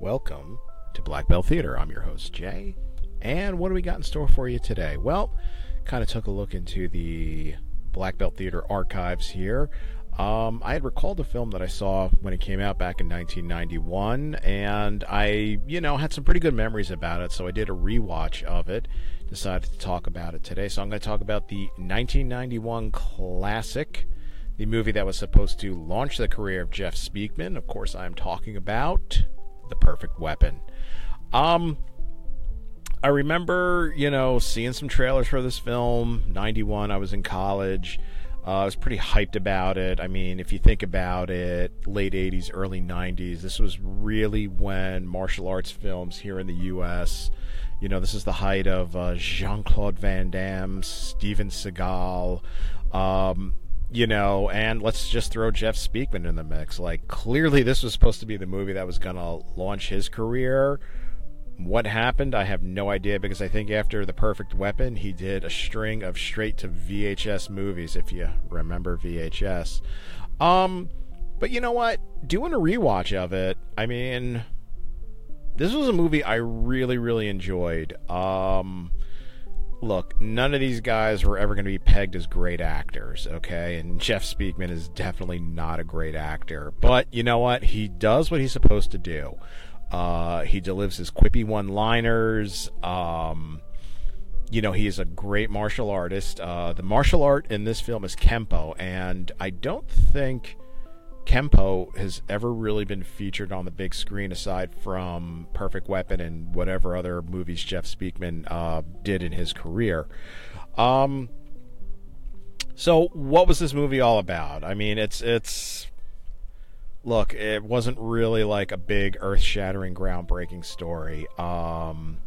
Welcome to Black Belt Theater. I'm your host, Jay. And what do we got in store for you today? Well, kind of took a look into the Black Belt Theater archives here. Um, I had recalled a film that I saw when it came out back in 1991, and I, you know, had some pretty good memories about it, so I did a rewatch of it. Decided to talk about it today. So I'm going to talk about the 1991 classic the movie that was supposed to launch the career of Jeff Speakman. Of course, I'm talking about The Perfect Weapon. Um, I remember, you know, seeing some trailers for this film. 91, I was in college. Uh, I was pretty hyped about it. I mean, if you think about it, late 80s, early 90s, this was really when martial arts films here in the U.S., you know, this is the height of uh, Jean Claude Van Damme, Steven Seagal. Um, you know, and let's just throw Jeff Speakman in the mix. Like, clearly, this was supposed to be the movie that was going to launch his career. What happened, I have no idea because I think after The Perfect Weapon, he did a string of straight to VHS movies, if you remember VHS. Um, but you know what? Doing a rewatch of it, I mean, this was a movie I really, really enjoyed. Um, look, none of these guys were ever going to be pegged as great actors, okay? And Jeff Speakman is definitely not a great actor. But you know what? He does what he's supposed to do. Uh, he delivers his quippy one liners. Um, you know, he is a great martial artist. Uh, the martial art in this film is Kempo, and I don't think Kempo has ever really been featured on the big screen aside from Perfect Weapon and whatever other movies Jeff Speakman uh, did in his career. Um, so what was this movie all about? I mean, it's it's look, it wasn't really like a big earth-shattering, groundbreaking story. Um,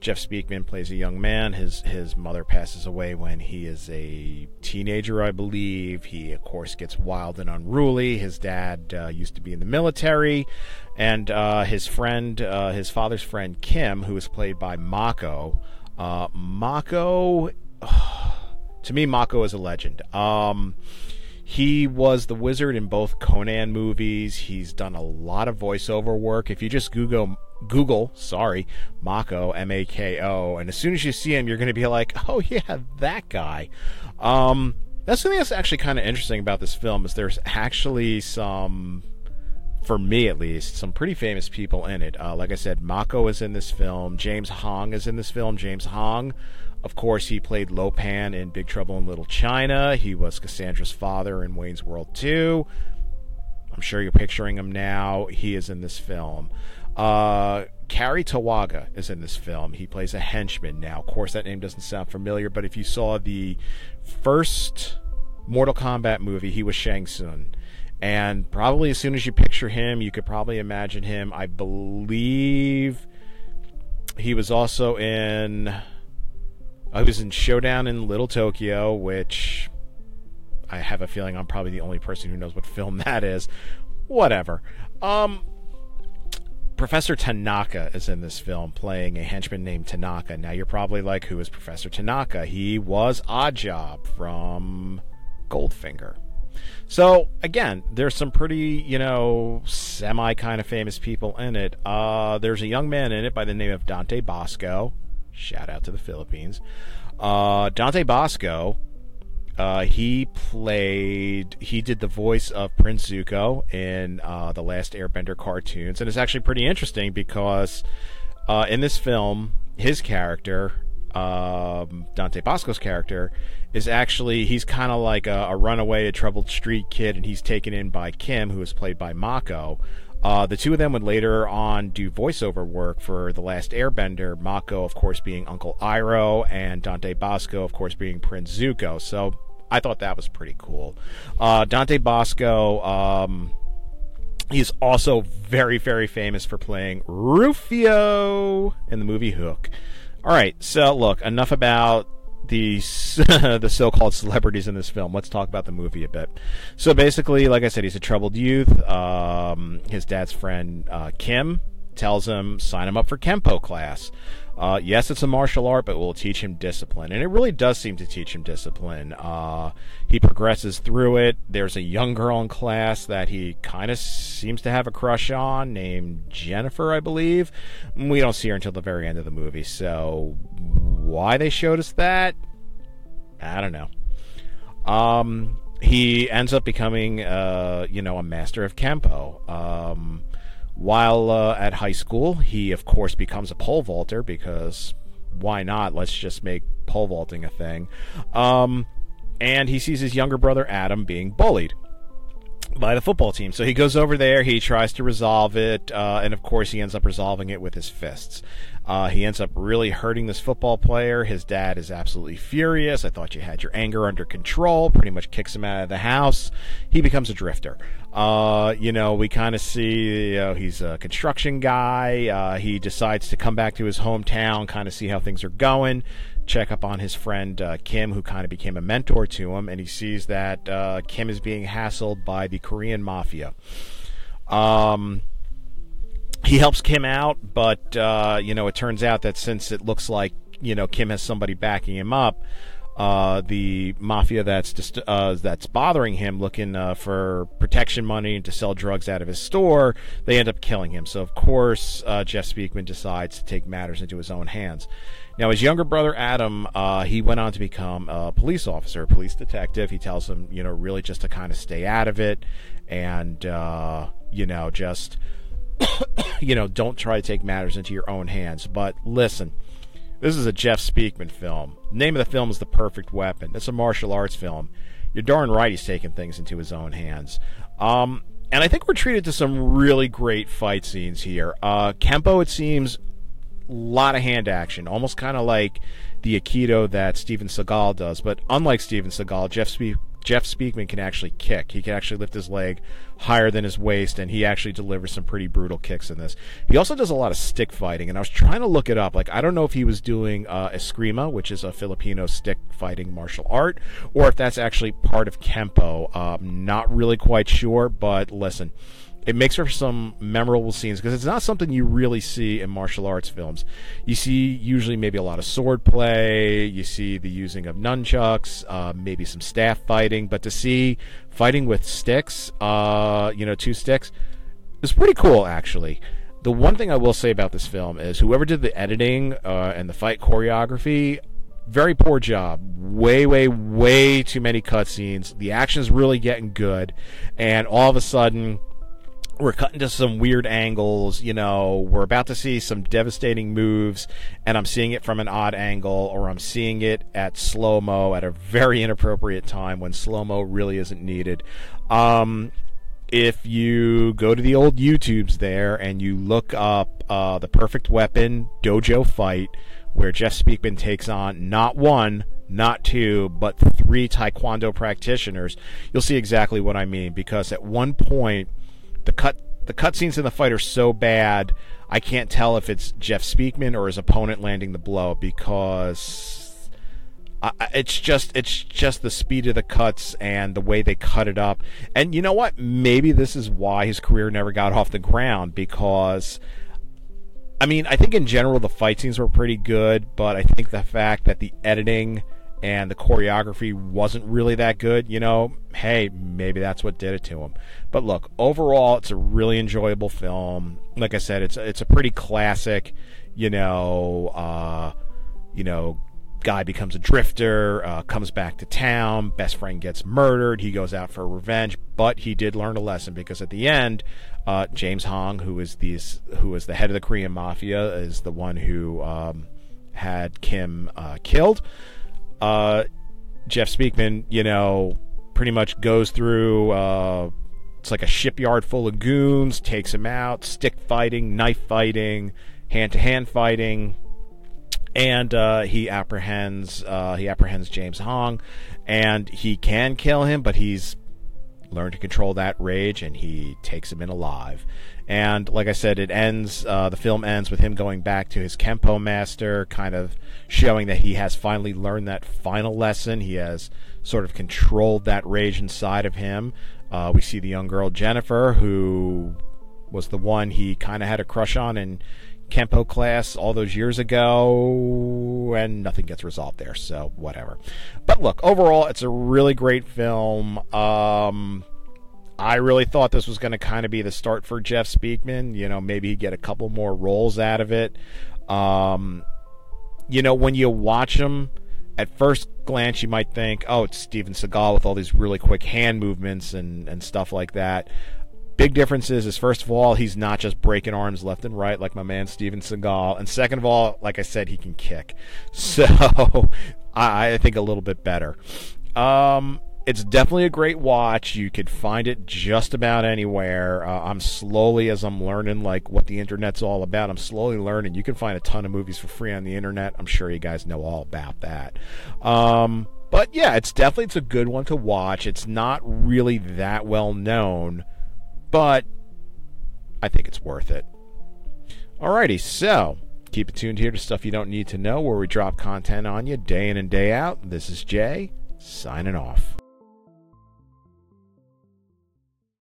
Jeff Speakman plays a young man. His his mother passes away when he is a teenager, I believe. He, of course, gets wild and unruly. His dad uh, used to be in the military, and uh, his friend, uh, his father's friend Kim, who is played by Mako. Uh, Mako, to me, Mako is a legend. Um, he was the wizard in both Conan movies. He's done a lot of voiceover work. If you just Google Google, sorry, Mako, M A K O, and as soon as you see him, you're going to be like, oh yeah, that guy. Um, that's something that's actually kind of interesting about this film is there's actually some, for me at least, some pretty famous people in it. Uh, like I said, Mako is in this film. James Hong is in this film. James Hong, of course, he played Lo Pan in Big Trouble in Little China. He was Cassandra's father in Wayne's World 2. I'm sure you're picturing him now. He is in this film. Uh, Cary Tagawa is in this film. He plays a henchman. Now, of course, that name doesn't sound familiar, but if you saw the first Mortal Kombat movie, he was Shang Tsung. And probably as soon as you picture him, you could probably imagine him. I believe he was also in. I was in Showdown in Little Tokyo, which I have a feeling I'm probably the only person who knows what film that is. Whatever. Um, Professor Tanaka is in this film playing a henchman named Tanaka. Now you're probably like, who is Professor Tanaka? He was Oddjob from Goldfinger. So again, there's some pretty, you know, semi kind of famous people in it. Uh, there's a young man in it by the name of Dante Basco. Shout out to the Philippines. Uh, Dante Basco uh, he played, he did the voice of Prince Zuko in uh, the last Airbender cartoons, and it's actually pretty interesting because uh, in this film, his character, um, Dante Basco's character, is actually he's kind of like a, a, runaway, a troubled street kid, and he's taken in by Kim, who is played by Mako. Uh, the two of them would later on do voiceover work for The Last Airbender, Mako, of course, being Uncle Iroh, and Dante Basco, of course, being Prince Zuko. So I thought that was pretty cool. Uh, Dante Basco, um, he's also very, very famous for playing Rufio in the movie Hook. All right, so look, enough about the the so-called celebrities in this film. Let's talk about the movie a bit. So basically, like I said, he's a troubled youth. Um, his dad's friend uh, Kim tells him sign him up for Kempo class. Uh, yes, it's a martial art, but it will teach him discipline. And it really does seem to teach him discipline. Uh, he progresses through it. There's a young girl in class that he kind of seems to have a crush on named Jennifer, I believe. We don't see her until the very end of the movie. So, why they showed us that, I don't know. Um, he ends up becoming, uh, you know, a master of Kempo. Um, while uh, at high school, he of course becomes a pole vaulter because why not? Let's just make pole vaulting a thing. Um, and he sees his younger brother Adam being bullied by the football team. So he goes over there, he tries to resolve it, uh, and of course he ends up resolving it with his fists. Uh, he ends up really hurting this football player. His dad is absolutely furious. I thought you had your anger under control. Pretty much kicks him out of the house. He becomes a drifter. Uh, you know, we kind of see you know, he's a construction guy. Uh, he decides to come back to his hometown, kind of see how things are going check up on his friend uh, Kim, who kind of became a mentor to him, and he sees that uh, Kim is being hassled by the Korean mafia. Um, he helps Kim out, but uh, you know it turns out that since it looks like you know Kim has somebody backing him up, uh, the mafia that's just, uh, that's bothering him, looking uh, for protection money to sell drugs out of his store, they end up killing him. So of course uh, Jeff Speakman decides to take matters into his own hands. Now his younger brother Adam, uh, he went on to become a police officer, a police detective. He tells him, you know, really just to kind of stay out of it, and you know just you know, don't try to take matters into your own hands. But listen, this is a Jeff Speakman film. The name of the film is The Perfect Weapon. It's a martial arts film. You're darn right he's taking things into his own hands. Um, and I think we're treated to some really great fight scenes here. Uh, Kempo, it seems, a lot of hand action, almost kind of like the Aikido that Steven Seagal does. But unlike Steven Seagal, Jeff Speak Jeff Speakman can actually kick. He can actually lift his leg higher than his waist, and he actually delivers some pretty brutal kicks in this. He also does a lot of stick fighting, and I was trying to look it up. Like, I don't know if he was doing uh, Eskrima, which is a Filipino stick fighting martial art, or if that's actually part of Kempo. Um, not really quite sure, but listen it makes for some memorable scenes because it's not something you really see in martial arts films. You see usually maybe a lot of sword play, you see the using of nunchucks, uh, maybe some staff fighting, but to see fighting with sticks, uh, you know, two sticks, is pretty cool actually. The one thing I will say about this film is whoever did the editing uh, and the fight choreography, very poor job. Way, way, way too many cutscenes. The action's really getting good, and all of a sudden we're cutting to some weird angles, you know, we're about to see some devastating moves, and I'm seeing it from an odd angle, or I'm seeing it at slow mo at a very inappropriate time when slow mo really isn't needed. Um, if you go to the old YouTubes there and you look up uh, the Perfect Weapon Dojo fight, where Jeff Speakman takes on not one, not two, but three Taekwondo practitioners, you'll see exactly what I mean. Because at one point, the cut the cutscenes in the fight are so bad, I can't tell if it's Jeff Speakman or his opponent landing the blow because I, it's just it's just the speed of the cuts and the way they cut it up. And you know what? Maybe this is why his career never got off the ground because I mean, I think in general the fight scenes were pretty good, but I think the fact that the editing and the choreography wasn't really that good, you know, hey, maybe that's what did it to him. But look, overall, it's a really enjoyable film. Like I said, it's it's a pretty classic, you know, uh, you know, guy becomes a drifter, uh, comes back to town, best friend gets murdered, he goes out for revenge, but he did learn a lesson because at the end, uh, James Hong, who is these who is the head of the Korean mafia, is the one who um, had Kim uh, killed uh, Jeff Speakman, you know, pretty much goes through. Uh, it's like a shipyard full of goons, takes him out, stick fighting, knife fighting, hand to hand fighting, and uh, he apprehends uh, he apprehends James Hong, and he can kill him, but he's learned to control that rage, and he takes him in alive. And like I said, it ends. Uh, the film ends with him going back to his kempo master, kind of showing that he has finally learned that final lesson. He has sort of controlled that rage inside of him. Uh, we see the young girl Jennifer, who was the one he kind of had a crush on in Kempo class all those years ago, and nothing gets resolved there, so whatever. But look, overall, it's a really great film. Um, I really thought this was going to kind of be the start for Jeff Speakman. You know, maybe he'd get a couple more roles out of it. Um, you know, when you watch him, at first glance, you might think, oh, it's Steven Seagal with all these really quick hand movements and, and stuff like that. Big difference is, first of all, he's not just breaking arms left and right like my man Steven Seagal, and second of all, like I said, he can kick. So I, I think a little bit better. Um, it's definitely a great watch. You could find it just about anywhere. Uh, I'm slowly, as I'm learning, like what the internet's all about. I'm slowly learning. You can find a ton of movies for free on the internet. I'm sure you guys know all about that. Um, but yeah, it's definitely it's a good one to watch. It's not really that well known but I think it's worth it. Alrighty, so keep it tuned here to stuff you don't need to know, where we drop content on you day in and day out. This is Jay signing off.